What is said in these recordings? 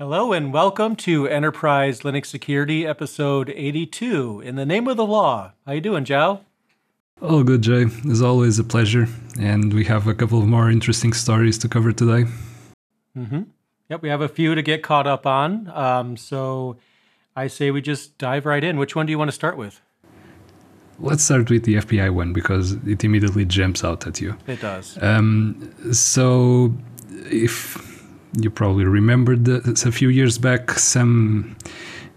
Hello and welcome to Enterprise Linux Security episode 82 in the name of the law. How you doing, Joao? All good, Jay. As always, a pleasure. And we have a couple of more interesting stories to cover today. Mm-hmm. Yep, we have a few to get caught up on. Um, so I say we just dive right in. Which one do you want to start with? Let's start with the FBI one because it immediately jumps out at you. It does. Um, so, if you probably remember uh, that a few years back, some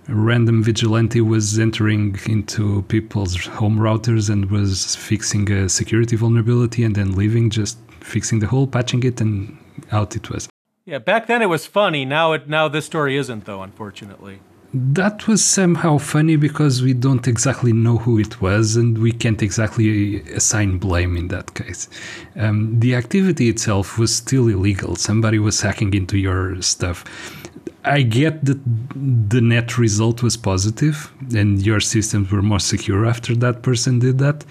random vigilante was entering into people's home routers and was fixing a security vulnerability and then leaving, just fixing the hole, patching it, and out it was. Yeah, back then it was funny. Now it now this story isn't though, unfortunately. That was somehow funny because we don't exactly know who it was and we can't exactly assign blame in that case. Um, the activity itself was still illegal. Somebody was hacking into your stuff. I get that the net result was positive and your systems were more secure after that person did that,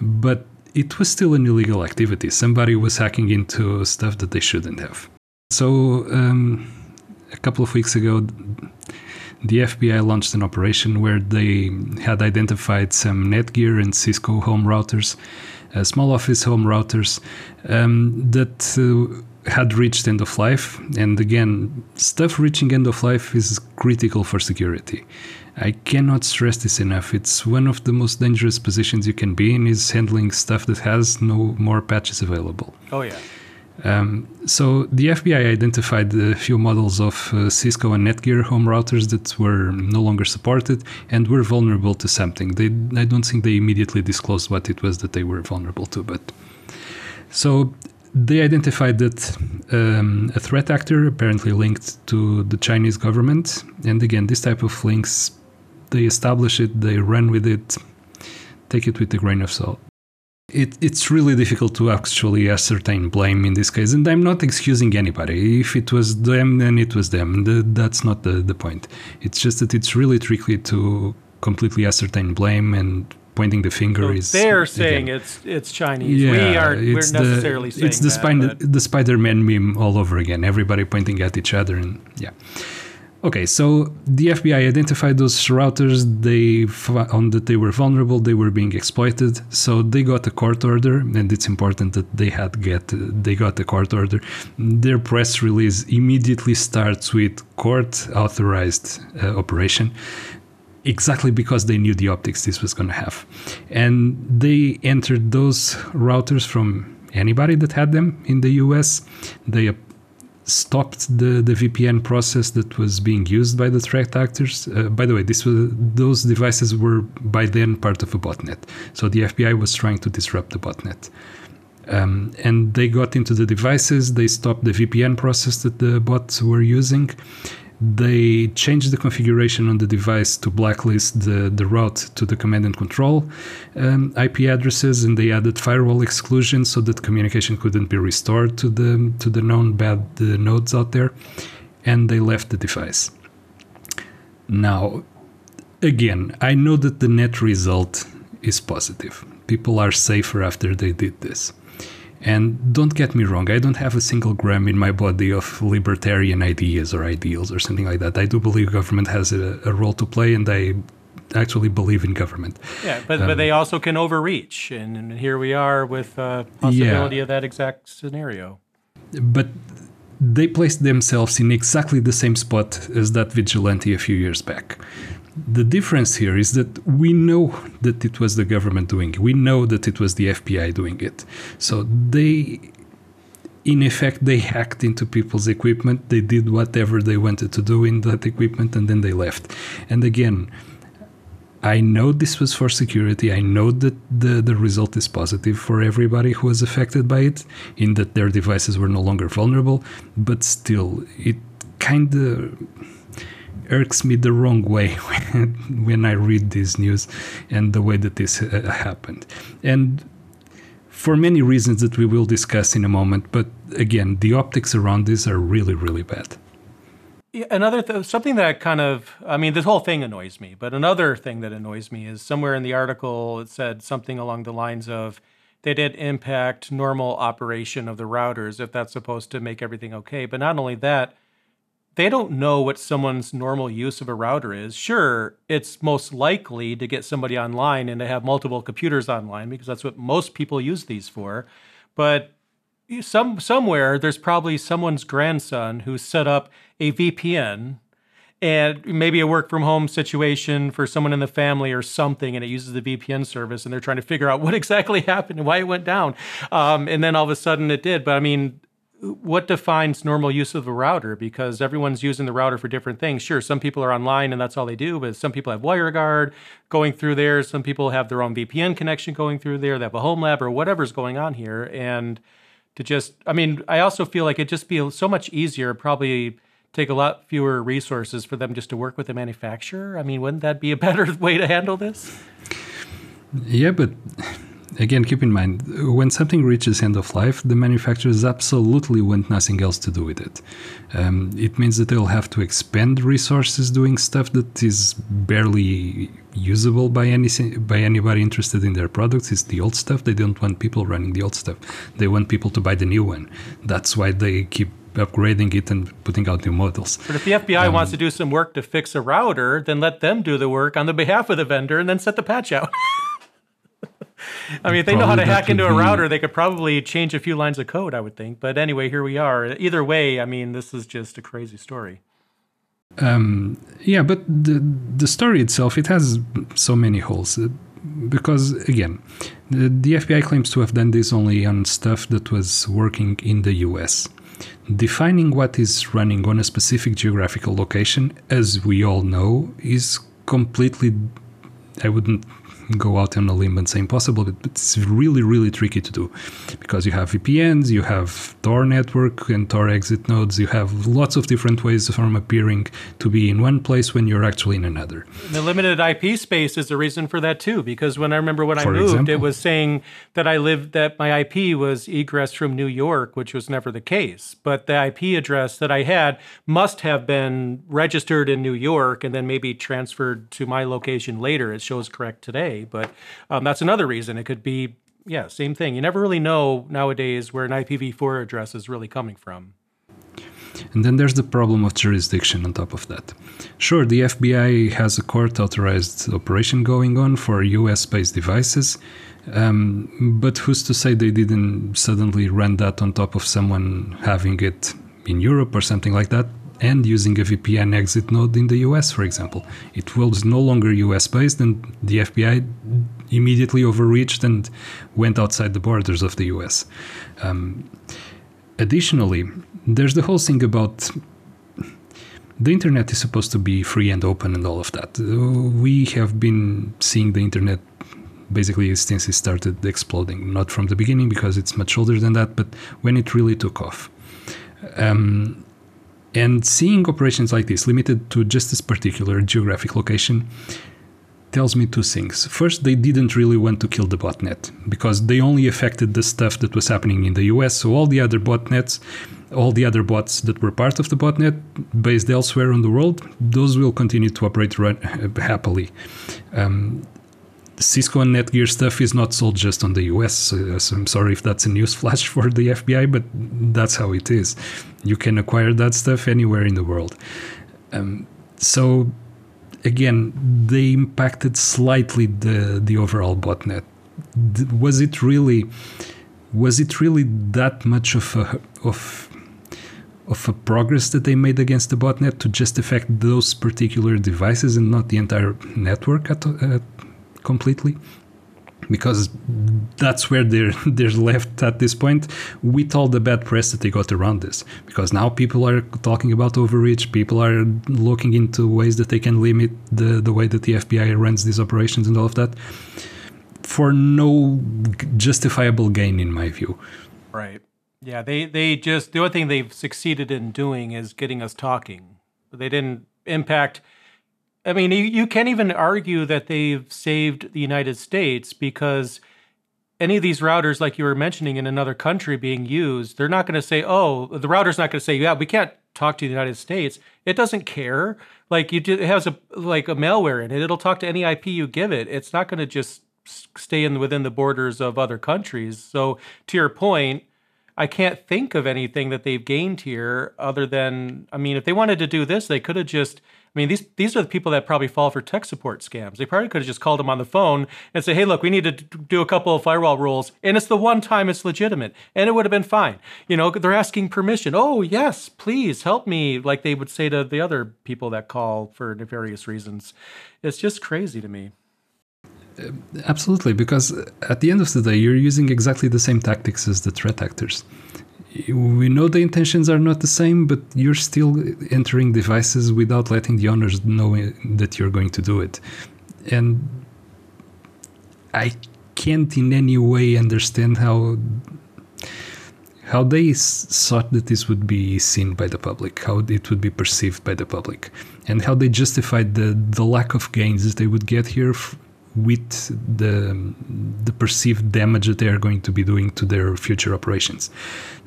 but it was still an illegal activity. Somebody was hacking into stuff that they shouldn't have. So, um, a couple of weeks ago, the FBI launched an operation where they had identified some Netgear and Cisco home routers, uh, small office home routers um, that uh, had reached end of life. And again, stuff reaching end of life is critical for security. I cannot stress this enough. It's one of the most dangerous positions you can be in is handling stuff that has no more patches available. Oh yeah. Um, so the FBI identified a few models of uh, Cisco and Netgear home routers that were no longer supported and were vulnerable to something. They, I don't think they immediately disclosed what it was that they were vulnerable to, but so they identified that um, a threat actor apparently linked to the Chinese government. And again, this type of links, they establish it, they run with it, take it with a grain of salt it, it's really difficult to actually ascertain blame in this case. And I'm not excusing anybody. If it was them, then it was them. The, that's not the, the point. It's just that it's really tricky to completely ascertain blame and pointing the finger so is they're saying again, it's it's Chinese. Yeah, we are we're necessarily the, saying it's the, that, the Spider-Man meme all over again. Everybody pointing at each other and yeah. Okay, so the FBI identified those routers. They found that they were vulnerable. They were being exploited. So they got a court order, and it's important that they had get they got a court order. Their press release immediately starts with court authorized uh, operation, exactly because they knew the optics this was going to have, and they entered those routers from anybody that had them in the U.S. They stopped the, the VPN process that was being used by the threat actors. Uh, by the way, this was those devices were by then part of a botnet, so the FBI was trying to disrupt the botnet. Um, and they got into the devices. They stopped the VPN process that the bots were using, they changed the configuration on the device to blacklist the, the route to the command and control um, IP addresses, and they added firewall exclusion so that communication couldn't be restored to the to the known bad uh, nodes out there, and they left the device. Now, again, I know that the net result is positive. People are safer after they did this. And don't get me wrong, I don't have a single gram in my body of libertarian ideas or ideals or something like that. I do believe government has a, a role to play, and I actually believe in government. Yeah, but, um, but they also can overreach, and, and here we are with a possibility yeah, of that exact scenario. But they placed themselves in exactly the same spot as that vigilante a few years back. The difference here is that we know that it was the government doing it. We know that it was the FBI doing it. So they, in effect, they hacked into people's equipment. They did whatever they wanted to do in that equipment and then they left. And again, I know this was for security. I know that the, the result is positive for everybody who was affected by it, in that their devices were no longer vulnerable. But still, it kind of irks me the wrong way when, I read this news and the way that this uh, happened. And for many reasons that we will discuss in a moment, but again, the optics around this are really, really bad. Yeah, another th- something that kind of I mean this whole thing annoys me, but another thing that annoys me is somewhere in the article it said something along the lines of they did impact normal operation of the routers if that's supposed to make everything okay. But not only that, they don't know what someone's normal use of a router is. Sure, it's most likely to get somebody online and to have multiple computers online because that's what most people use these for. But some somewhere there's probably someone's grandson who set up a VPN and maybe a work from home situation for someone in the family or something, and it uses the VPN service, and they're trying to figure out what exactly happened and why it went down. Um, and then all of a sudden it did. But I mean, what defines normal use of a router? Because everyone's using the router for different things. Sure, some people are online and that's all they do, but some people have WireGuard going through there. Some people have their own VPN connection going through there. They have a home lab or whatever's going on here. And to just, I mean, I also feel like it'd just be so much easier, probably take a lot fewer resources for them just to work with the manufacturer. I mean, wouldn't that be a better way to handle this? Yeah, but again, keep in mind when something reaches end of life, the manufacturers absolutely want nothing else to do with it. Um, it means that they'll have to expend resources doing stuff that is barely usable by any by anybody interested in their products. It's the old stuff. They don't want people running the old stuff. They want people to buy the new one. That's why they keep upgrading it and putting out new models. But if the FBI um, wants to do some work to fix a router, then let them do the work on the behalf of the vendor and then set the patch out. I mean, if they know how to hack into a router, they could probably change a few lines of code, I would think. But anyway, here we are. Either way, I mean, this is just a crazy story. Um, yeah, but the the story itself it has so many holes uh, because again, the, the FBI claims to have done this only on stuff that was working in the U.S. Defining what is running on a specific geographical location, as we all know, is completely I wouldn't go out on a limb and say impossible, but it's really, really tricky to do because you have VPNs, you have Tor network and Tor exit nodes, you have lots of different ways of from appearing to be in one place when you're actually in another. The limited IP space is the reason for that too, because when I remember when for I moved, example, it was saying that I lived that my IP was egress from New York, which was never the case. But the IP address that I had must have been registered in New York and then maybe transferred to my location later. It shows correct today. But um, that's another reason. It could be, yeah, same thing. You never really know nowadays where an IPv4 address is really coming from. And then there's the problem of jurisdiction on top of that. Sure, the FBI has a court authorized operation going on for US based devices, um, but who's to say they didn't suddenly run that on top of someone having it in Europe or something like that? And using a VPN exit node in the US, for example. It was no longer US based, and the FBI immediately overreached and went outside the borders of the US. Um, additionally, there's the whole thing about the internet is supposed to be free and open and all of that. We have been seeing the internet basically since it started exploding, not from the beginning because it's much older than that, but when it really took off. Um, and seeing operations like this limited to just this particular geographic location tells me two things. First, they didn't really want to kill the botnet because they only affected the stuff that was happening in the US. So all the other botnets, all the other bots that were part of the botnet based elsewhere in the world, those will continue to operate run, happily. Um, Cisco and Netgear stuff is not sold just on the US. So, so I'm sorry if that's a news flash for the FBI, but that's how it is. You can acquire that stuff anywhere in the world. Um, so again, they impacted slightly the the overall botnet. Was it really? Was it really that much of a of of a progress that they made against the botnet to just affect those particular devices and not the entire network at, at completely because that's where they're they're left at this point. With all the bad press that they got around this because now people are talking about overreach people are looking into ways that they can limit the the way that the FBI runs these operations and all of that for no justifiable gain in my view. Right. Yeah they they just the only thing they've succeeded in doing is getting us talking. They didn't impact I mean, you, you can't even argue that they've saved the United States because any of these routers, like you were mentioning, in another country being used, they're not going to say, "Oh, the router's not going to say, yeah, we can't talk to the United States." It doesn't care. Like you, it has a like a malware in it. It'll talk to any IP you give it. It's not going to just stay in within the borders of other countries. So, to your point, I can't think of anything that they've gained here other than, I mean, if they wanted to do this, they could have just I mean, these these are the people that probably fall for tech support scams. They probably could have just called them on the phone and say, "Hey, look, we need to do a couple of firewall rules," and it's the one time it's legitimate, and it would have been fine. You know, they're asking permission. Oh, yes, please help me, like they would say to the other people that call for various reasons. It's just crazy to me. Absolutely, because at the end of the day, you're using exactly the same tactics as the threat actors we know the intentions are not the same, but you're still entering devices without letting the owners know that you're going to do it. And I can't in any way understand how how they thought that this would be seen by the public, how it would be perceived by the public, and how they justified the the lack of gains they would get here with the the perceived damage that they are going to be doing to their future operations.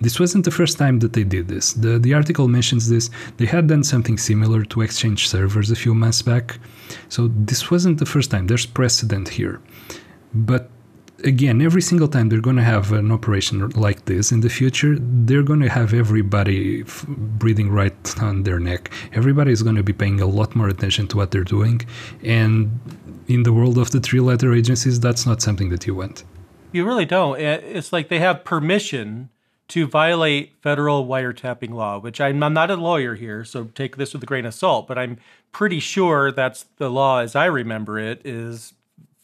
This wasn't the first time that they did this. The the article mentions this. They had done something similar to Exchange servers a few months back. So this wasn't the first time. There's precedent here. But again, every single time they're going to have an operation like this in the future, they're going to have everybody f- breathing right on their neck. Everybody is going to be paying a lot more attention to what they're doing. And in the world of the three letter agencies, that's not something that you want. You really don't. Eh, it's like they have permission to violate federal wiretapping law, which I'm, I'm not a lawyer here, so take this with a grain of salt, but I'm pretty sure that's the law as I remember it is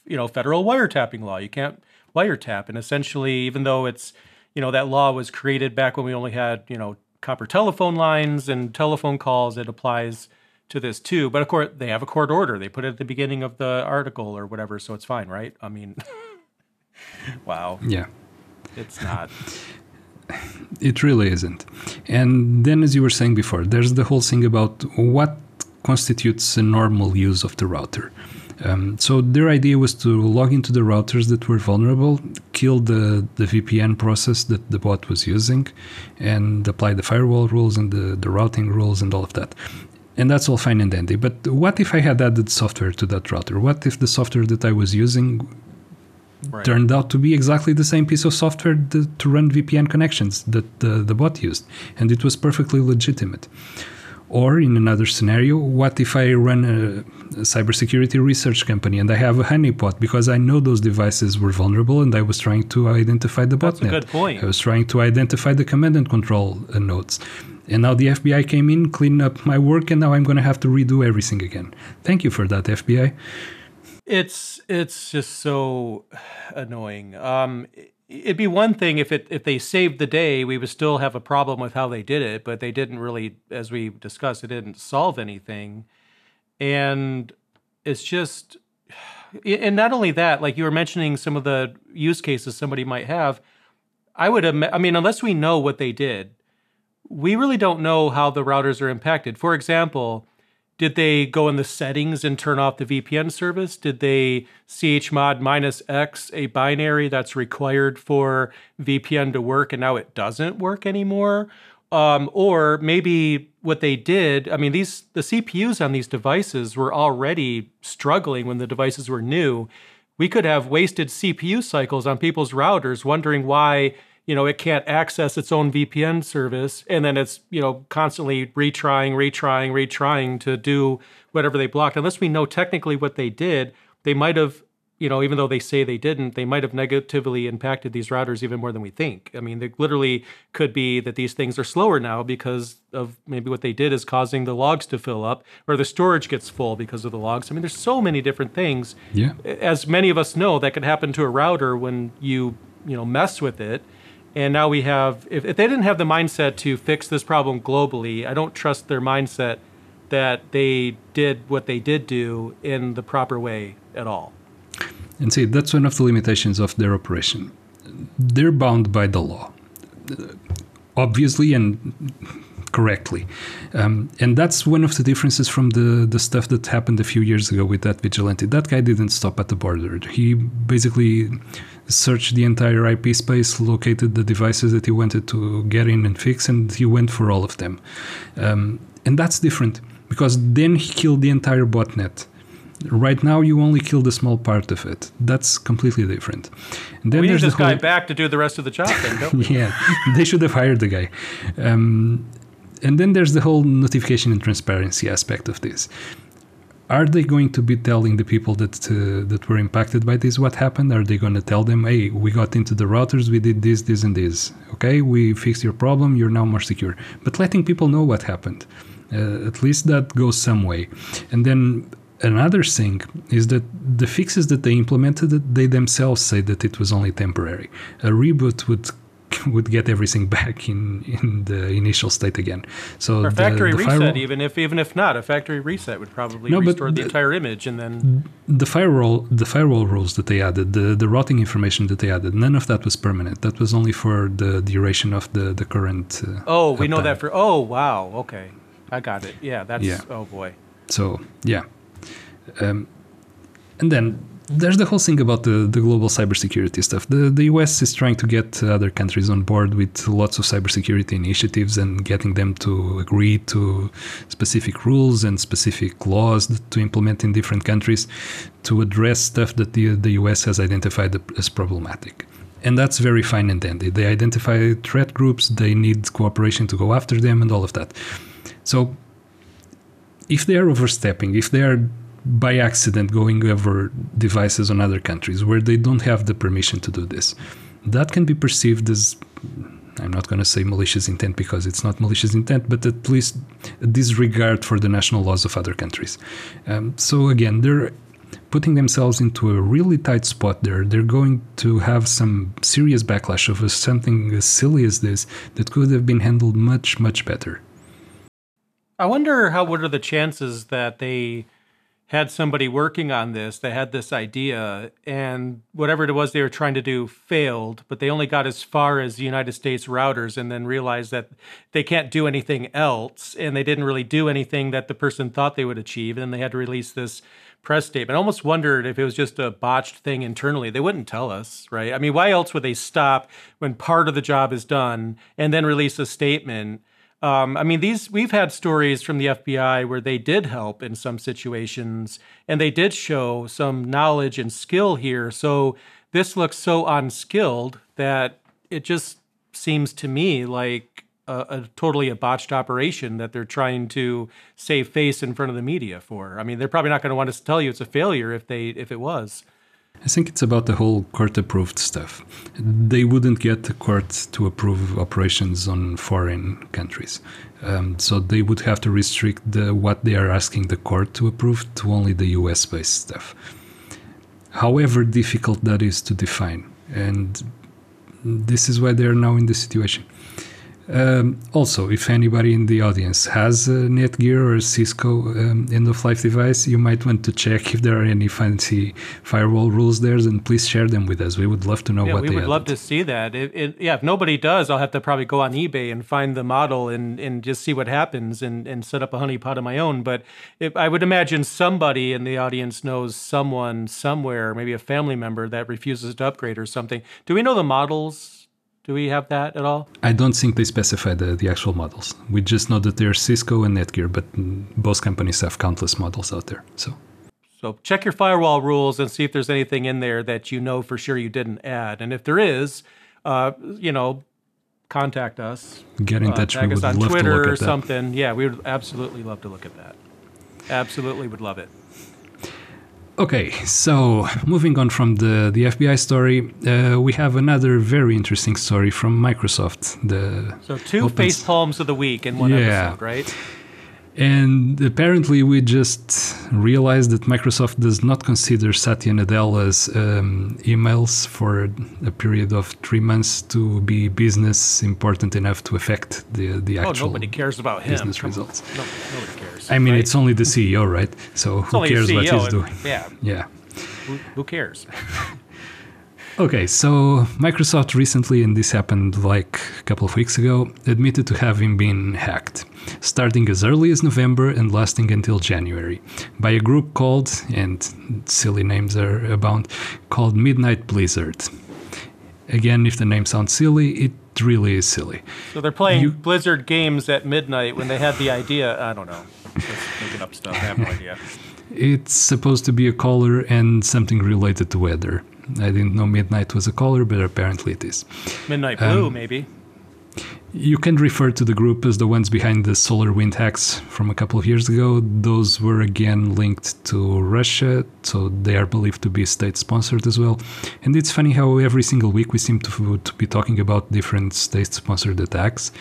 you know federal wiretapping law. You can't wiretap, and essentially, even though it's you know that law was created back when we only had you know copper telephone lines and telephone calls, it applies to this too. But of course, they have a court order. They put it at the beginning of the article or whatever, so it's fine, right? I mean, wow. Yeah. It's not. It really isn't. And then, as you were saying before, there's the whole thing about what constitutes a normal use of the router. Um, so their idea was to log into the routers that were vulnerable, kill the, the VPN process that the bot was using, and apply the firewall rules and the, the routing rules and all of that and that's all fine and dandy. But what if I had added software to that router? What if the software that I was using right. turned out to be exactly the same piece of software that, to run VPN connections that the, the bot used, and it was perfectly legitimate? Or in another scenario, what if I run a, a, cybersecurity research company and I have a honeypot because I know those devices were vulnerable and I was trying to identify the That's botnet. That's a good point. I was trying to identify the command and control uh, nodes. And now the FBI came in, cleaned up my work, and now I'm going to have to redo everything again. Thank you for that, FBI. It's it's just so annoying. Um, it'd be one thing if it if they saved the day, we would still have a problem with how they did it, but they didn't really, as we discussed, it didn't solve anything, and it's just, and not only that, like you were mentioning some of the use cases somebody might have. I would, I mean, unless we know what they did, we really don't know how the routers are impacted. For example, did they go in the settings and turn off the VPN service? Did they chmod minus X a binary that's required for VPN to work and now it doesn't work anymore? Um, or maybe what they did, I mean, these the CPUs on these devices were already struggling when the devices were new. We could have wasted CPU cycles on people's routers wondering why you know, it can't access its own VPN service, and then it's you know constantly retrying, retrying, retrying to do whatever they blocked. Unless we know technically what they did, they might have, you know, even though they say they didn't, they might have negatively impacted these routers even more than we think. I mean, they literally could be that these things are slower now because of maybe what they did is causing the logs to fill up, or the storage gets full because of the logs. I mean, there's so many different things. Yeah. As many of us know, that could happen to a router when you you know mess with it and now we have, if, if they didn't have the mindset to fix this problem globally, I don't trust their mindset that they did what they did do in the proper way at all. And see, that's one of the limitations of their operation. They're bound by the law, obviously and correctly. Um, and that's one of the differences from the, the stuff that happened a few years ago with that vigilante. That guy didn't stop at the border. He basically searched the entire IP space, located the devices that he wanted to get in and fix, and he went for all of them. Um, and that's different because then he killed the entire botnet. Right now, you only killed a small part of it. That's completely different. And then we need this guy back to do the rest of the job. Then, don't we? yeah, they should have hired the guy. Um, and then there's the whole notification and transparency aspect of this. Are they going to be telling the people that uh, that were impacted by this what happened? Are they going to tell them, "Hey, we got into the routers, we did this, this, and this. Okay, we fixed your problem. You're now more secure." But letting people know what happened, uh, at least that goes some way. And then another thing is that the fixes that they implemented, they themselves say that it was only temporary. A reboot would would get everything back in, in the initial state again. So or factory the, the reset, firewall, even if even if not, a factory reset would probably no, restore the, the, entire image, and then the firewall the firewall rules that they added, the the routing information that they added, none of that was permanent. That was only for the duration of the the current. Uh, oh, we know that for. Oh, wow. Okay, I got it. Yeah, that's. Yeah. Oh boy. So yeah, um, and then there's the whole thing about the, the global cybersecurity stuff. The, the US is trying to get other countries on board with lots of cybersecurity initiatives and getting them to agree to specific rules and specific laws to implement in different countries to address stuff that the, the US has identified as problematic. And that's very fine and dandy. They identify threat groups, they need cooperation to go after them, and all of that. So, if they are overstepping, if they are by accident going over devices on other countries where they don't have the permission to do this. That can be perceived as I'm not going to say malicious intent because it's not malicious intent, but at least disregard for the national laws of other countries. Um, so again, they're putting themselves into a really tight spot there. They're going to have some serious backlash over something as silly as this that could have been handled much, much better. I wonder how what are the chances that they had somebody working on this They had this idea and whatever it was they were trying to do failed but they only got as far as the united states routers and then realized that they can't do anything else and they didn't really do anything that the person thought they would achieve and they had to release this press statement. I almost wondered if it was just a botched thing internally. They wouldn't tell us right? I mean why else would they stop when part of the job is done and then release a statement um, I mean, these we've had stories from the FBI where they did help in some situations, and they did show some knowledge and skill here. So this looks so unskilled that it just seems to me like a, a, totally a botched operation that they're trying to save face in front of the media for. I mean, they're probably not going to want to tell you it's a failure if they if it was. I think it's about the whole court approved stuff. They wouldn't get the court to approve operations on foreign countries. Um, so they would have to restrict the, what they are asking the court to approve to only the US based stuff. However difficult that is to define. And this is why they are now in this situation. Um, also, if anybody in the audience has a Netgear or a Cisco um, end of life device, you might want to check if there are any fancy firewall rules there, and please share them with us. We would love to know what they have. yeah, what we would love to see that. It, it, yeah, if nobody does, I'll have to probably go on eBay and find the model and, and just see what happens and, and set up a honeypot of my own. But if, I would imagine somebody in the audience knows someone somewhere, maybe a family member that refuses to upgrade or something. Do we know the models? Do we have that at all? I don't think they specify the, the actual models. We just know that they're Cisco and Netgear, but both companies have countless models out there. So so check your firewall rules and see if there's anything in there that you know for sure you didn't add. And if there is, uh, you know, contact us. Get in uh, touch. Tag us on Twitter or something. Yeah, we would absolutely love to look at that. Absolutely would love it. Okay, so moving on from the, the FBI story, uh, we have another very interesting story from Microsoft. The so two face palms of the week in one yeah. episode, right? And apparently, we just realized that Microsoft does not consider Satya Nadella's um, emails for a period of three months to be business important enough to affect the the oh, actual. Oh, nobody cares about him. Business results. No, nobody cares. I mean, right? it's only the CEO, right? So it's who cares what he's doing? Yeah. Yeah. Who, who cares? Okay, so Microsoft recently, and this happened like a couple of weeks ago, admitted to having been hacked, starting as early as November and lasting until January, by a group called, and silly names are abound, called Midnight Blizzard. Again, if the name sounds silly, it really is silly. So they're playing you, Blizzard games at midnight when they had the idea. I don't know. Just making up stuff. I have no idea. It's supposed to be a color and something related to weather. I didn't know midnight was a color, but apparently it is. Midnight blue, um, maybe. You can refer to the group as the ones behind the SolarWinds hacks from a couple of years ago. Those were again linked to Russia, so they are believed to be state sponsored as well. And it's funny how every single week we seem to, to be talking about different state sponsored attacks.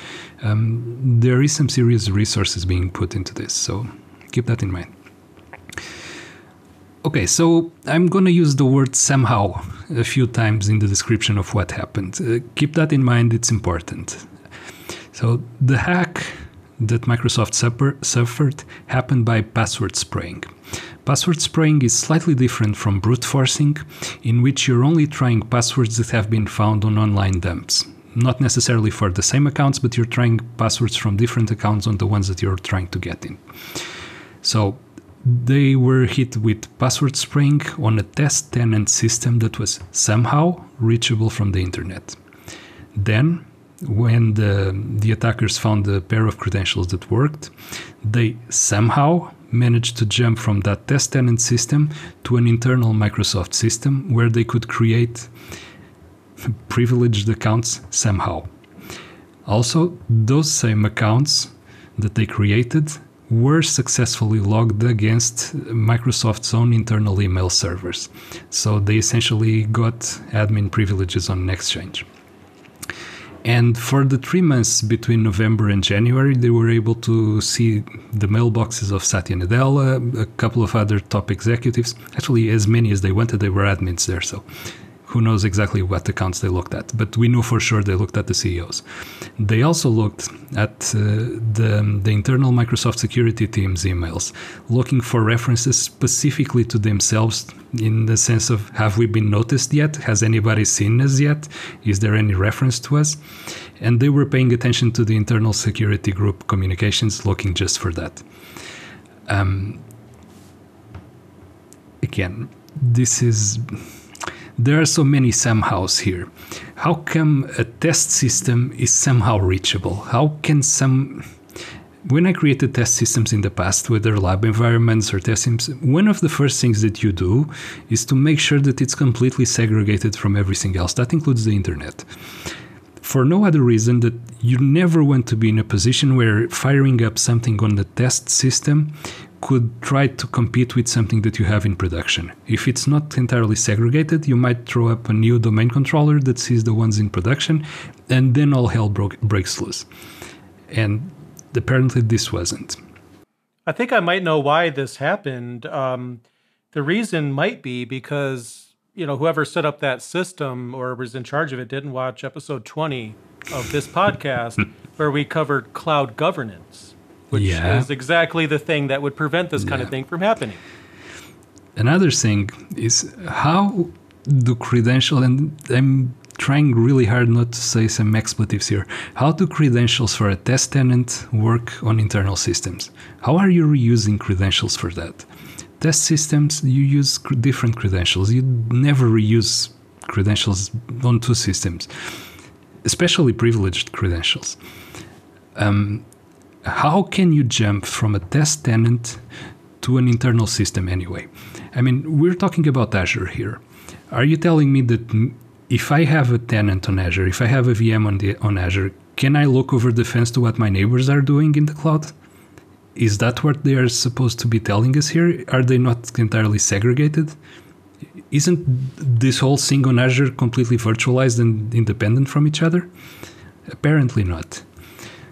Um, there is some serious resources being put into this, so keep that in mind. Okay, so I'm to use the word somehow a few times in the description of what happened. Uh, keep that in mind, it's important. So, the hack that Microsoft suffer, suffered happened by password spraying. Password spraying is slightly different from brute forcing, in which you're only trying passwords that have been found on online dumps. Not necessarily for the same accounts, but you're trying passwords from different accounts on the ones that you're trying to get in. So, they were hit with password spraying on a test tenant system that was somehow reachable from the internet. Then, when the, the attackers found a pair of credentials that worked, they somehow managed to jump from that test tenant system to an internal Microsoft system where they could create privileged accounts somehow. Also, those same accounts that they created were successfully logged against Microsoft's own internal email servers. So they essentially got admin privileges on Exchange. And for the three months between November and January, they were able to see the mailboxes of Satya Nadella, a couple of other top executives. Actually, as many as they wanted, they were admins there. So who knows exactly what accounts they looked at, but we know for sure they looked at the CEOs. They also looked at uh, the, the internal Microsoft security team's emails, looking for references specifically to themselves in the sense of have we been noticed yet? Has anybody seen us yet? Is there any reference to us? And they were paying attention to the internal security group communications, looking just for that. Um, again, this is there are so many somehows here. How come a test system is somehow reachable? How can some. When I created test systems in the past, whether lab environments or test systems, one of the first things that you do is to make sure that it's completely segregated from everything else. That includes the internet for no other reason that you never want to be in a position where firing up something on the test system could try to compete with something that you have in production. If it's not entirely segregated, you might throw up a new domain controller that sees the ones in production, and then all hell broke, breaks loose. And apparently, this wasn't. I think I might know why this happened. Um, the reason might be because you know whoever set up that system or was in charge of it didn't watch episode 20 of this podcast where we covered cloud governance which yeah. is exactly the thing that would prevent this kind yeah. of thing from happening. Another thing is how do credentials, and I'm trying really hard not to say some expletives here. How do credentials for a test tenant work on internal systems? How are you reusing credentials for that? Test systems, you use different credentials. You never reuse credentials on two systems, especially privileged credentials. Um, how can you jump from a test tenant to an internal system anyway? I mean, we're talking about Azure here. Are you telling me that if I have a tenant on Azure, if I have a VM on, the, on Azure, can I look over the fence to what my neighbors are doing in the cloud? Is that what they are supposed to be telling us here? Are they not entirely segregated? Isn't this whole thing on Azure completely virtualized and independent from each other? Apparently not.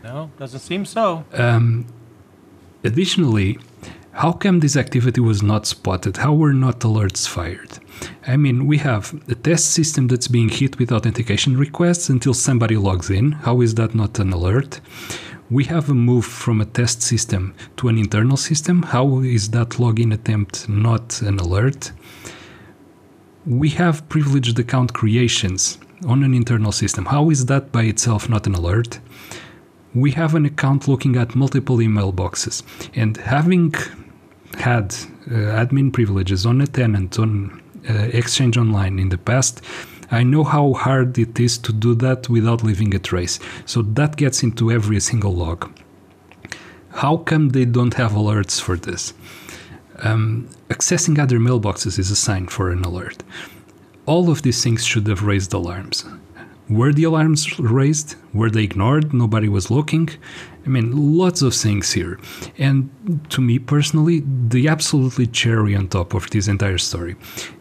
No, doesn't seem so. Um, additionally, how come this activity was not spotted? How were not alerts fired? I mean, we have a test system that's being hit with authentication requests until somebody logs in. How is that not an alert? We have a move from a test system to an internal system. How is that login attempt not an alert? We have privileged account creations on an internal system. How is that by itself not an alert? We have an account looking at multiple email boxes. And having had uh, admin privileges on a tenant on uh, Exchange Online in the past, I know how hard it is to do that without leaving a trace. So that gets into every single log. How come they don't have alerts for this? Um, accessing other mailboxes is a sign for an alert. All of these things should have raised alarms. Were the alarms raised? Were they ignored? Nobody was looking? I mean, lots of things here. And to me personally, the absolutely cherry on top of this entire story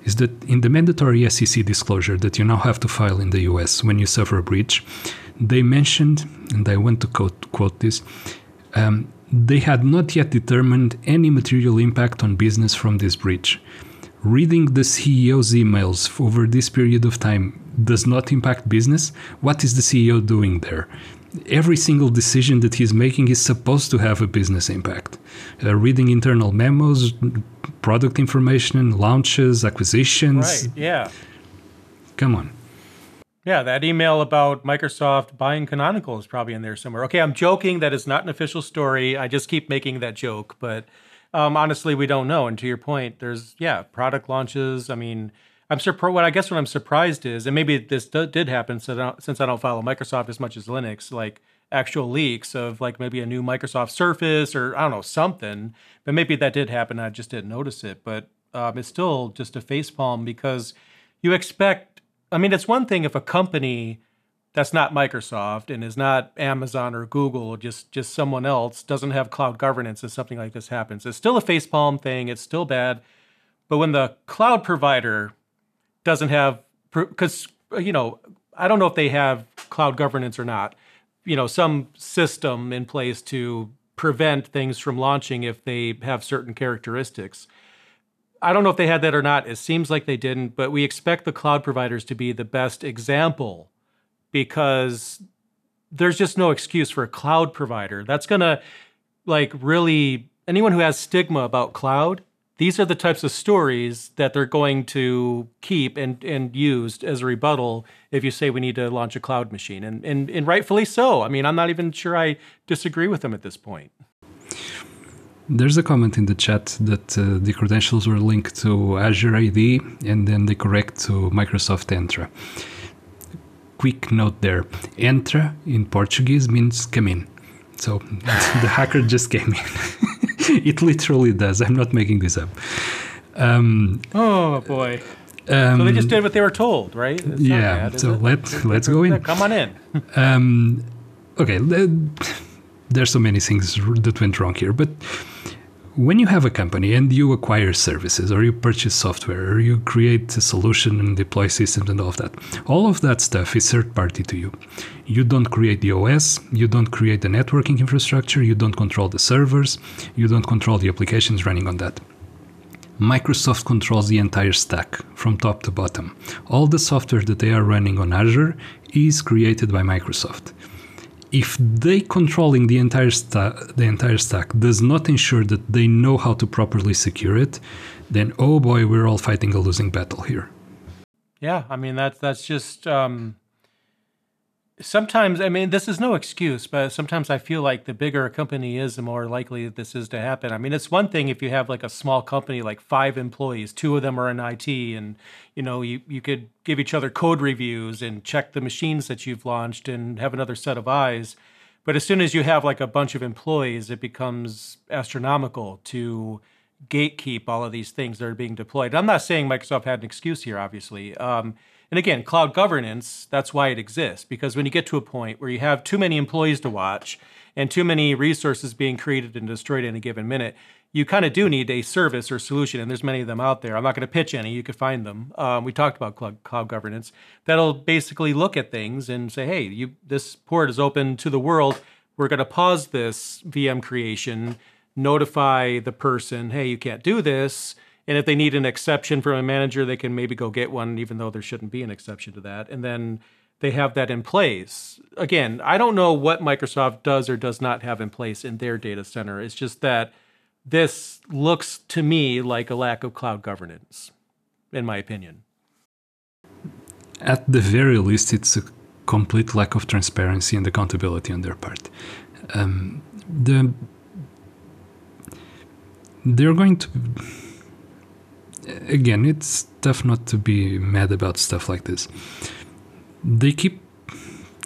is that in the mandatory SEC disclosure that you now have to file in the US when you suffer a breach, they mentioned, and I want to quote, quote this, um, they had not yet determined any material impact on business from this breach. Reading the CEO's emails over this period of time does not impact business. What is the CEO doing there? Every single decision that he's making is supposed to have a business impact. Uh, reading internal memos, product information, launches, acquisitions. Right, yeah. Come on. Yeah, that email about Microsoft buying Canonical is probably in there somewhere. Okay, I'm joking. That is not an official story. I just keep making that joke, but um, honestly, we don't know. And to your point, there's yeah, product launches. I mean, I'm surprised. What I guess what I'm surprised is, and maybe this d- did happen since I, since I don't follow Microsoft as much as Linux, like actual leaks of like maybe a new Microsoft Surface or I don't know something. But maybe that did happen. I just didn't notice it. But um, it's still just a facepalm because you expect I mean, it's one thing if a company that's not Microsoft and is not Amazon or Google, just just someone else doesn't have cloud governance if something like this happens. It's still a facepalm thing. It's still bad. But when the cloud provider doesn't have, because you know, I don't know if they have cloud governance or not. You know, some system in place to prevent things from launching if they have certain characteristics. I don't know if they had that or not. It seems like they didn't, but we expect the cloud providers to be the best example because there's just no excuse for a cloud provider. That's going to like really anyone who has stigma about cloud, these are the types of stories that they're going to keep and, and used as a rebuttal if you say we need to launch a cloud machine. And, and, and rightfully so. I mean, I'm not even sure I disagree with them at this point. There's a comment in the chat that uh, the credentials were linked to Azure AD and then they correct to Microsoft Entra. Quick note there Entra in Portuguese means come in. So the hacker just came in. it literally does. I'm not making this up. Um, oh boy. Um, so they just did what they were told, right? It's yeah. Bad, so let let's go in. Come on in. um, okay. There's so many things that went wrong here, but when you have a company and you acquire services or you purchase software or you create a solution and deploy systems and all of that, all of that stuff is third party to you. You don't create the OS, you don't create the networking infrastructure, you don't control the servers, you don't control the applications running on that. Microsoft controls the entire stack from top to bottom. All the software that they are running on Azure is created by Microsoft if they controlling the entire stack the entire stack does not ensure that they know how to properly secure it then oh boy we're all fighting a losing battle here. Yeah i mean that's that's just um sometimes i mean this is no excuse but sometimes i feel like the bigger a company is the more likely this is to happen. I mean it's one thing if you have like a small company like five employees two of them are in it and you know you, you could give each other code reviews and check the machines that you've launched and have another set of eyes. But as soon as you have like a bunch of employees it becomes astronomical to gatekeep all of these things that are being deployed. I'm not saying microsoft had an excuse here obviously. Um, and again, cloud governance, that's why it exists. Because when you get to a point where you have too many employees to watch and too many resources being created and destroyed in a given minute, you kind of do need a service or solution. And there's many of them out there. I'm not going to pitch any, you could find them. Um, we talked about cloud, cloud governance that'll basically look at things and say, hey, you, this port is open to the world. We're going to pause this VM creation, notify the person, hey, you can't do this and if they need an exception from a manager, they can maybe go get one, even though there shouldn't be an exception to that. And then they have that in place. Again, I don't know what Microsoft does or does not have in place in their data center. It's just that this looks to me like a lack of cloud governance, in my opinion. At the very least, it's a complete lack of transparency and accountability on their part. Um, the they're going to again, it's tough not to be mad about stuff like this. They keep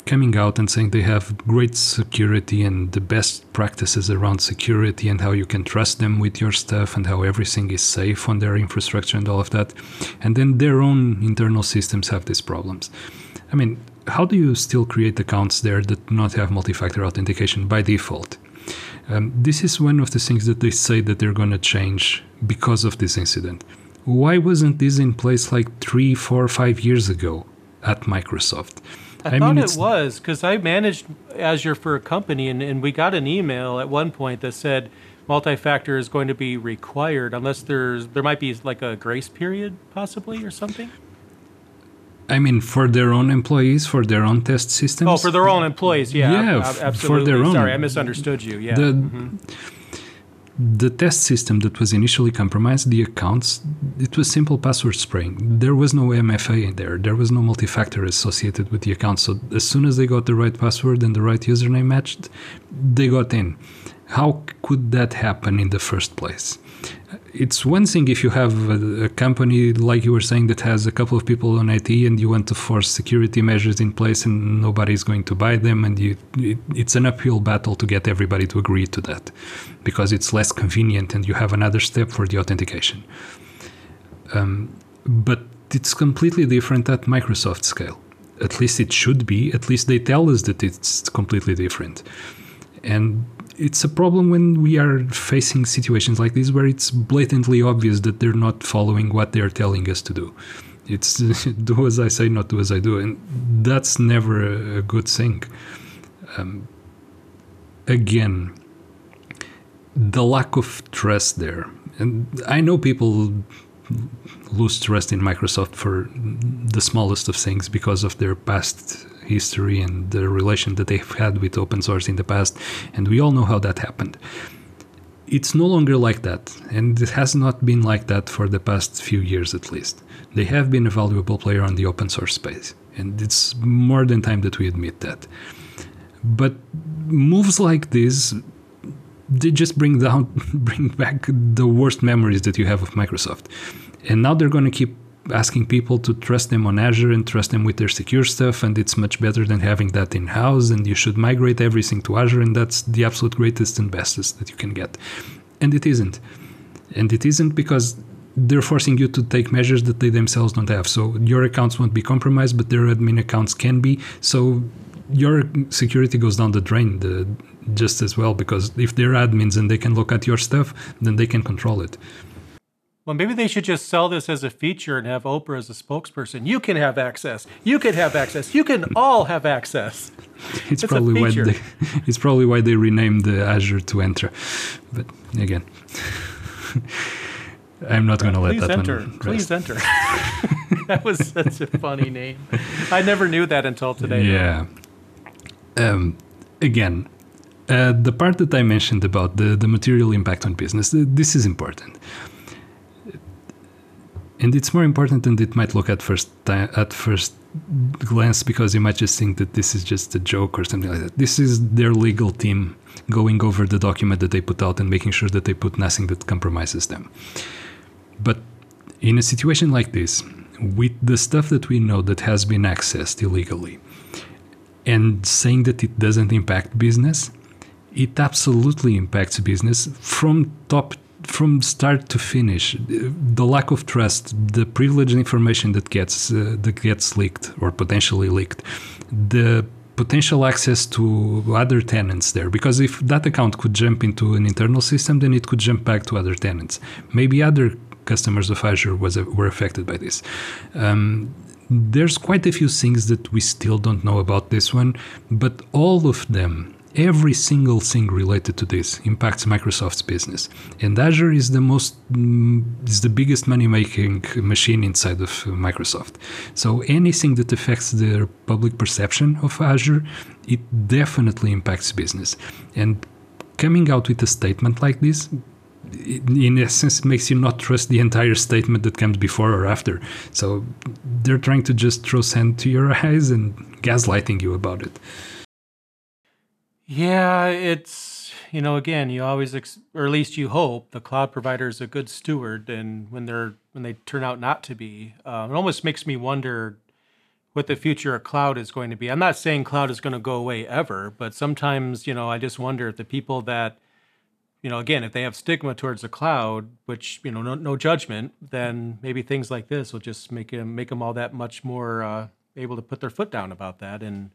coming out and saying they have great security and the best practices around security and how you can trust them with your stuff and how everything is safe on their infrastructure and all of that. And then their own internal systems have these problems. I mean, how do you still create accounts there that do not have multi factor authentication by default? Um, this is one of the things that they say that they're going to change because of this incident. Why wasn't this in place like three, four, five years ago at Microsoft? I, I thought mean, it was because I managed Azure for a company, and, and we got an email at one point that said multi-factor is going to be required unless there's there might be like a grace period possibly or something. I mean, for their own employees, for their own test systems. Oh, for their own employees, yeah, yeah, absolutely. For their own. Sorry, I misunderstood you. Yeah. The, mm-hmm. The test system that was initially compromised, the accounts, it was simple password spraying. There was no MFA in there. There was no multi-factor associated with the account. So as soon as they got the right password and the right username matched, they got in. How could that happen in the first place? It's one thing if you have a, a, company like you were saying that has a couple of people on IT and you want to force security measures in place and nobody's going to buy them and you it, it's an uphill battle to get everybody to agree to that because it's less convenient and you have another step for the authentication. Um, but it's completely different at Microsoft scale. At least it should be. At least they tell us that it's completely different. And it's a problem when we are facing situations like this where it's blatantly obvious that they're not following what they're telling us to do. It's do as I say, not do as I do, and that's never a good thing. Um, again, the lack of trust there, and I know people lose trust in Microsoft for the smallest of things because of their past history and the relation that they've had with open source in the past, and we all know how that happened. It's no longer like that, and it has not been like that for the past few years at least. They have been a valuable player on the open source space, and it's more than time that we admit that. But moves like this they just bring down bring back the worst memories that you have of Microsoft. And now they're going to keep asking people to trust them on Azure and trust them with their secure stuff, and it's much better than having that in house. And you should migrate everything to Azure, and that's the absolute greatest and bestest that you can get. And it isn't. And it isn't because they're forcing you to take measures that they themselves don't have. So your accounts won't be compromised, but their admin accounts can be. So your security goes down the drain the, just as well because if they're admins and they can look at your stuff, then they can control it. Well, maybe they should just sell this as a feature and have Oprah as a spokesperson. You can have access. You can have access. You can all have access. It's, it's probably why they, it's probably why they renamed the Azure to Entra. But again, I'm not going to let that enter. one. Rest. Please enter. that was such a funny name. I never knew that until today. Yeah. Um, again, uh, the part that I mentioned about the, the material impact on business, this is important and it's more important than it might look at first at first glance because you might just think that this is just a joke or something like that. This is their legal team going over the document that they put out and making sure that they put nothing that compromises them. But in a situation like this, with the stuff that we know that has been accessed illegally, and saying that it doesn't impact business, it absolutely impacts business from top from start to finish, the lack of trust, the privileged information that gets uh, that gets leaked or potentially leaked, the potential access to other tenants there. Because if that account could jump into an internal system then it could jump back to other tenants. Maybe other customers of azure was were affected by this. Um, there's quite a few things that we still don't know about this one but all of them every single thing related to this impacts Microsoft's business. And Azure is the most mm, is the biggest money making machine inside of Microsoft. So anything that affects the public perception of Azure, it definitely impacts business. And coming out with a statement like this in essence, makes you not trust the entire statement that comes before or after. So they're trying to just throw sand to your eyes and gaslighting you about it. Yeah, it's you know, again, you always, ex- or at least you hope, the cloud provider is a good steward, and when they're when they turn out not to be, uh, it almost makes me wonder what the future of cloud is going to be. I'm not saying cloud is going to go away ever, but sometimes, you know, I just wonder if the people that, you know, again, if they have stigma towards the cloud, which you know, no, no judgment, then maybe things like this will just make them make them all that much more uh, able to put their foot down about that and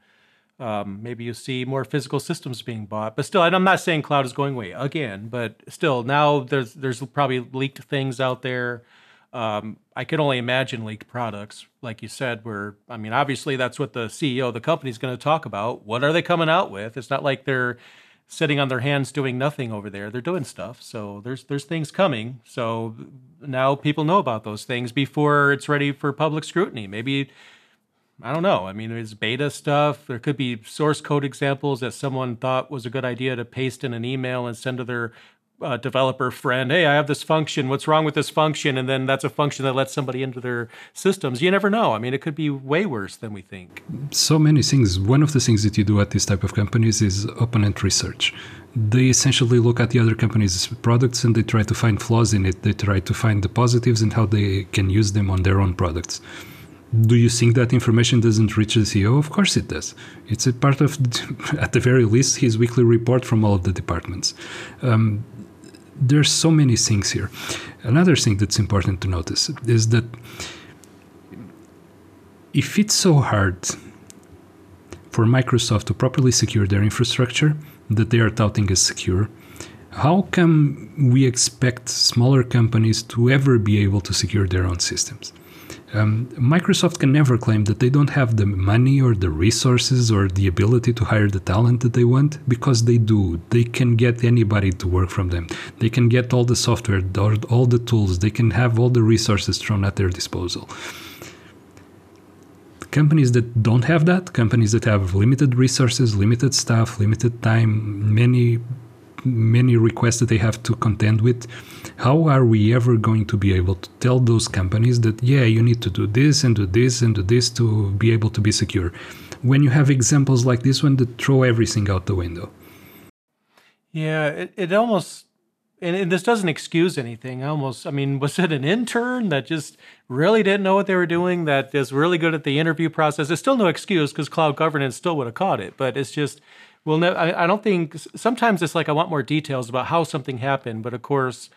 um, maybe you see more physical systems being bought, but still, and I'm not saying cloud is going away again. But still, now there's there's probably leaked things out there. Um, I can only imagine leaked products, like you said. Where I mean, obviously, that's what the CEO of the company is going to talk about. What are they coming out with? It's not like they're sitting on their hands doing nothing over there. They're doing stuff. So there's there's things coming. So now people know about those things before it's ready for public scrutiny. Maybe I don't know. I mean, there's beta stuff. There could be source code examples that someone thought was a good idea to paste in an email and send to their uh, developer friend, hey, I have this function. What's wrong with this function? And then that's a function that lets somebody into their systems. You never know. I mean, it could be way worse than we think. So many things. One of the things that you do at this type of companies is opponent research. They essentially look at the other company's products and they try to find flaws in it. They try to find the positives and how they can use them on their own products do you think that information doesn't reach the CEO? Of course it does. It's a part of, at the very least, his weekly report from all of the departments. Um, there's so many things here. Another thing that's important to notice is that if it's so hard for Microsoft to properly secure their infrastructure that they are touting as secure, how come we expect smaller companies to ever be able to secure their own systems? Um, Microsoft can never claim that they don't have the money or the resources or the ability to hire the talent that they want because they do. They can get anybody to work from them. They can get all the software, all the tools, they can have all the resources thrown at their disposal. Companies that don't have that, companies that have limited resources, limited staff, limited time, many many requests that they have to contend with how are we ever going to be able to tell those companies that yeah you need to do this and do this and do this to be able to be secure? When you have examples like this one that throw everything out the window. Yeah it, it almost and, and this doesn't excuse anything. I almost i mean was it an intern that just really didn't know what they were doing that is really good at the interview process? It's still no excuse because cloud governance still would have caught it but it's just well, no, I, I don't think. Sometimes it's like I want more details about how something happened, but of course,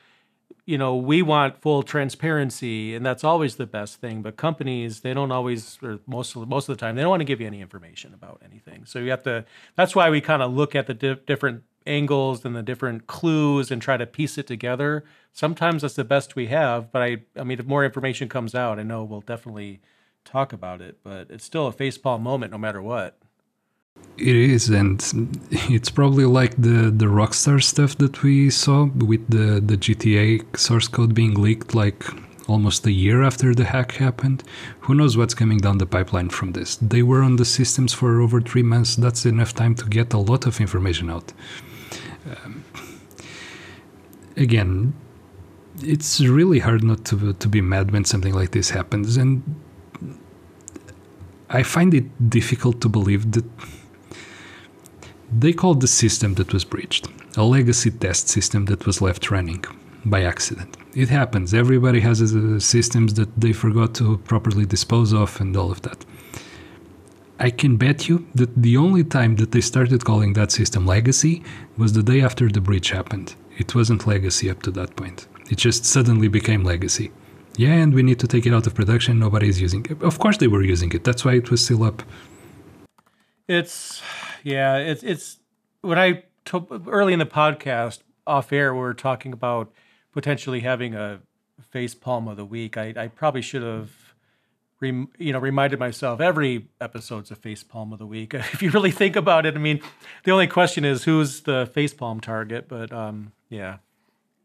you know, we want full transparency, and that's always the best thing. But companies, they don't always, or most of most of the time, they don't want to give you any information about anything. So you have to. That's why we kind of look at the di- different angles and the different clues and try to piece it together. Sometimes that's the best we have, but I, I mean, if more information comes out, I know we'll definitely talk about it. But it's still a facepalm moment, no matter what. It is, and it's probably like the the Rockstar stuff that we saw with the the GTA source code being leaked, like almost a year after the hack happened. Who knows what's coming down the pipeline from this? They were on the systems for over three months. That's enough time to get a lot of information out. Um, again, it's really hard not to to be mad when something like this happens, and I find it difficult to believe that they called the system that was breached a legacy test system that was left running by accident. It happens. Everybody has uh, systems that they forgot to properly dispose of and all of that. I can bet you that the only time that they started calling that system legacy was the day after the breach happened. It wasn't legacy up to that point. It just suddenly became legacy. Yeah, and we need to take it out of production. Nobody's using it. Of course, they were using it. That's why it was still up. It's yeah, it's it's when I early in the podcast off air we were talking about potentially having a face palm of the week. I, I probably should have rem, you know reminded myself every episode's a face palm of the week. if you really think about it, I mean, the only question is who's the face palm target, but um, yeah,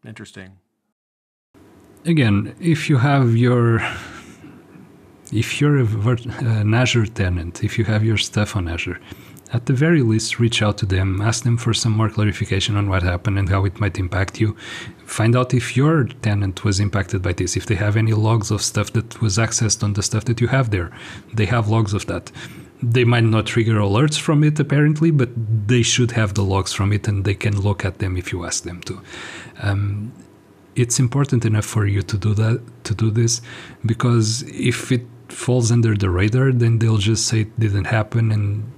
interesting. Again, if you have your if you're an Azure tenant, if you have your stuff on Azure, at the very least, reach out to them, ask them for some more clarification on what happened and how it might impact you. Find out if your tenant was impacted by this, if they have any logs of stuff that was accessed on the stuff that you have there. They have logs of that. they might not trigger alerts from it apparently, but they should have the logs from it and they can look at them if you ask them to. Um, it's important enough for you to do that to do this because if it falls under the radar, then they'll just say it didn't happen, and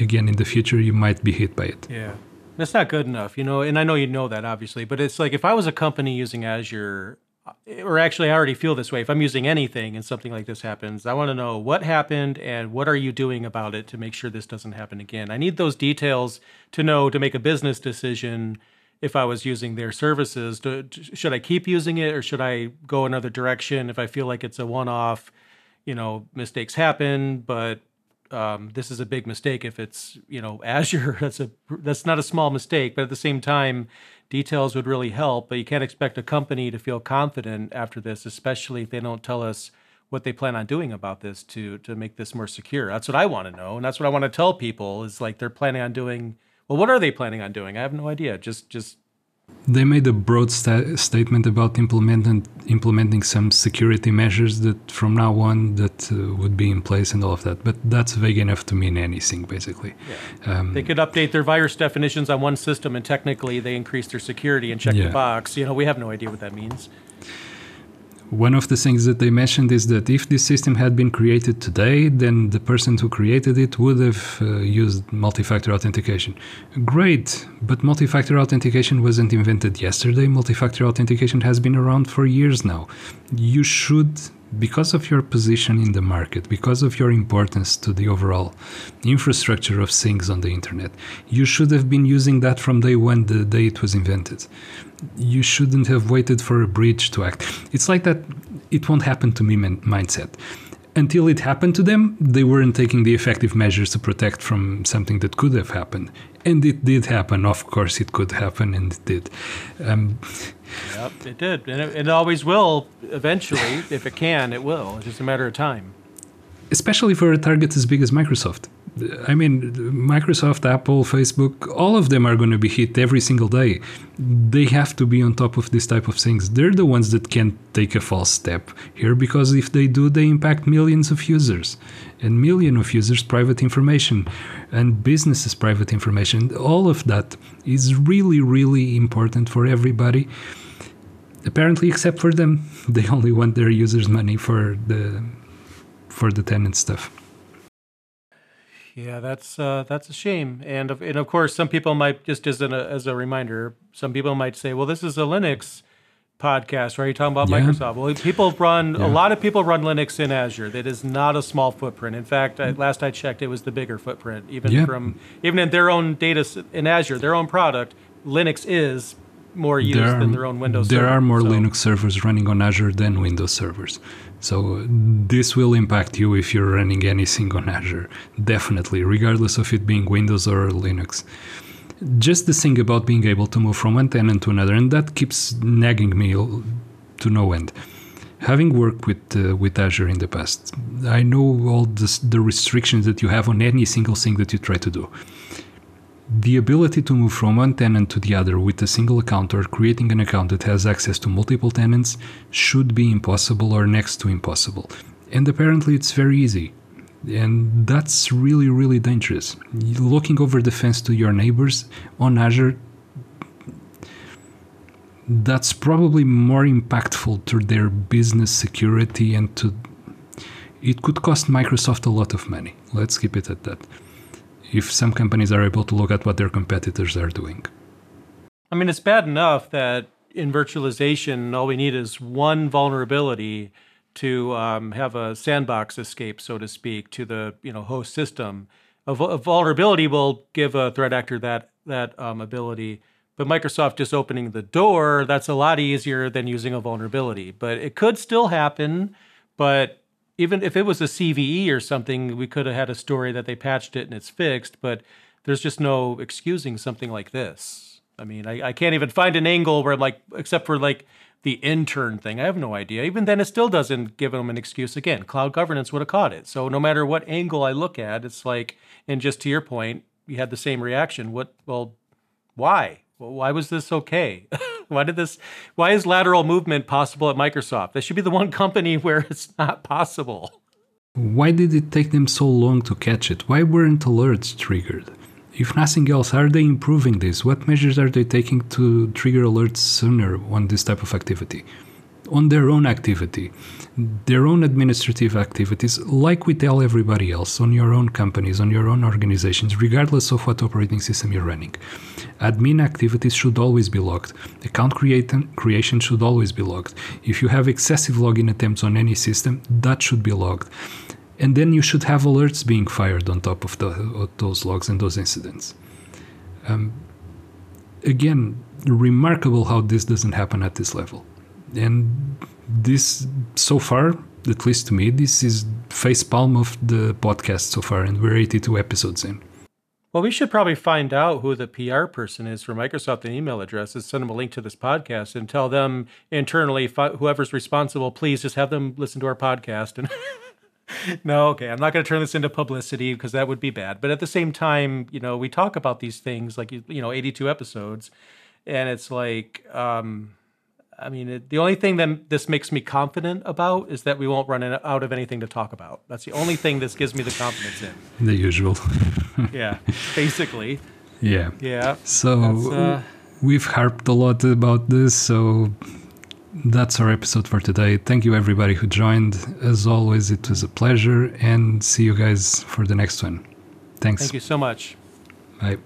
again in the future you might be hit by it. Yeah. That's not good enough, you know, and I know you know that obviously, but it's like if I was a company using Azure, uh, or actually I already feel this way. If I'm using anything and something like this happens, I want to know what happened and what are you doing about it to make sure this doesn't happen again. I need those details to know to make a business decision if I was using their services. To, should I keep using it or should I go another direction if I feel like it's a one-off? You know, mistakes happen, but um, this is a big mistake if it's you know Azure. That's a that's not a small mistake, but at the same time, details would really help. But you can't expect a company to feel confident after this, especially if they don't tell us what they plan on doing about this to to make this more secure. That's what I want to know, and that's what I want to tell people is like they're planning on doing. Well, what are they planning on doing? I have no idea. Just just they made a broad sta- statement about implementing implementing some security measures that from now on that uh, would be in place and all of that. But that's vague enough to mean anything, basically. Yeah. Um, they could update their virus definitions on one system, and technically they increase their security and check yeah. the box. You know, we have no idea what that means. One of the things that they mentioned is that if this system had been created today, then the person who created it would have uh, used multi factor authentication. Great, but multi factor authentication wasn't invented yesterday. Multi factor authentication has been around for years now. You should because of your position in the market, because of your importance to the overall infrastructure of things on the internet, you should have been using that from day one, the day it was invented. You shouldn't have waited for a breach to act. It's like that it won't happen to me mindset until it happened to them, they weren't taking the effective measures to protect from something that could have happened. And it did happen. Of course, it could happen, and it did. Um, yep, it did. And it, it always will eventually. if it can, it will. It's just a matter of time. Especially for a target as big as Microsoft. I mean, Microsoft, Apple, Facebook, all of them are going to be hit every single day. They have to be on top of this type of things. They're the ones that can't take a false step here because if they do, they impact millions of users and million of users' private information and businesses' private information. All of that is really, really important for everybody. Apparently, except for them, they only want their users' money for the for the tenant stuff. Yeah, that's uh, that's a shame, and of, and of course, some people might just as a as a reminder, some people might say, "Well, this is a Linux podcast, right? You're talking about yeah. Microsoft." Well, people run yeah. a lot of people run Linux in Azure. That is not a small footprint. In fact, I, last I checked, it was the bigger footprint, even yeah. from even in their own data in Azure, their own product. Linux is more used are, than their own Windows. There server, are more so. Linux servers running on Azure than Windows servers. So this will impact you if you're running anything on Azure, definitely, regardless of it being Windows or Linux. Just the thing about being able to move from one tenant to another, and that keeps nagging me to no end. Having worked with uh, with Azure in the past, I know all this, the restrictions that you have on any single thing that you try to do. The ability to move from one tenant to the other with a single account or creating an account that has access to multiple tenants should be impossible or next to impossible. And apparently it's very easy. And that's really, really dangerous. Looking over the fence to your neighbors on Azure, that's probably more impactful to their business security and to. It could cost Microsoft a lot of money. Let's keep it at that if some companies are able to look at what their competitors are doing. I mean, it's bad enough that in virtualization, all we need is one vulnerability to um, have a sandbox escape, so to speak, to the you know host system. A, a vulnerability will give a threat actor that that um, ability, but Microsoft just opening the door that's a lot easier than using a vulnerability. But it could still happen. But even if it was a CVE or something, we could have had a story that they patched it and it's fixed, but there's just no excusing something like this. I mean, I, I can't even find an angle where, like, except for like the intern thing, I have no idea. Even then, it still doesn't give them an excuse. Again, cloud governance would have caught it. So no matter what angle I look at, it's like, and just to your point, you had the same reaction. What, well, why? Well, why was this okay? why did this? Why is lateral movement possible at Microsoft? That should be the one company where it's not possible. Why did it take them so long to catch it? Why weren't alerts triggered? If nothing else, are they improving this? What measures are they taking to trigger alerts sooner on this type of activity? On their own activity, their own administrative activities, like we tell everybody else, on your own companies, on your own organizations, regardless of what operating system you're running. Admin activities should always be logged. Account creation should always be logged. If you have excessive login attempts on any system, that should be logged and then you should have alerts being fired on top of, the, of those logs and those incidents. Um, again, remarkable how this doesn't happen at this level. And this, so far, at least to me, this is face palm of the podcast so far, and we're 82 episodes in. Well, we should probably find out who the PR person is for Microsoft and email addresses, send them a link to this podcast, and tell them internally, whoever's responsible, please just have them listen to our podcast and no, okay. I'm not going to turn this into publicity because that would be bad. But at the same time, you know, we talk about these things like, you know, 82 episodes. And it's like, um, I mean, it, the only thing that this makes me confident about is that we won't run out of anything to talk about. That's the only thing this gives me the confidence in. The usual. yeah, basically. Yeah. Yeah. So uh, we've harped a lot about this. So that's our episode for today. Thank you, everybody who joined. As always, it was a pleasure, and see you guys for the next one. Thanks. Thank you so much. Bye.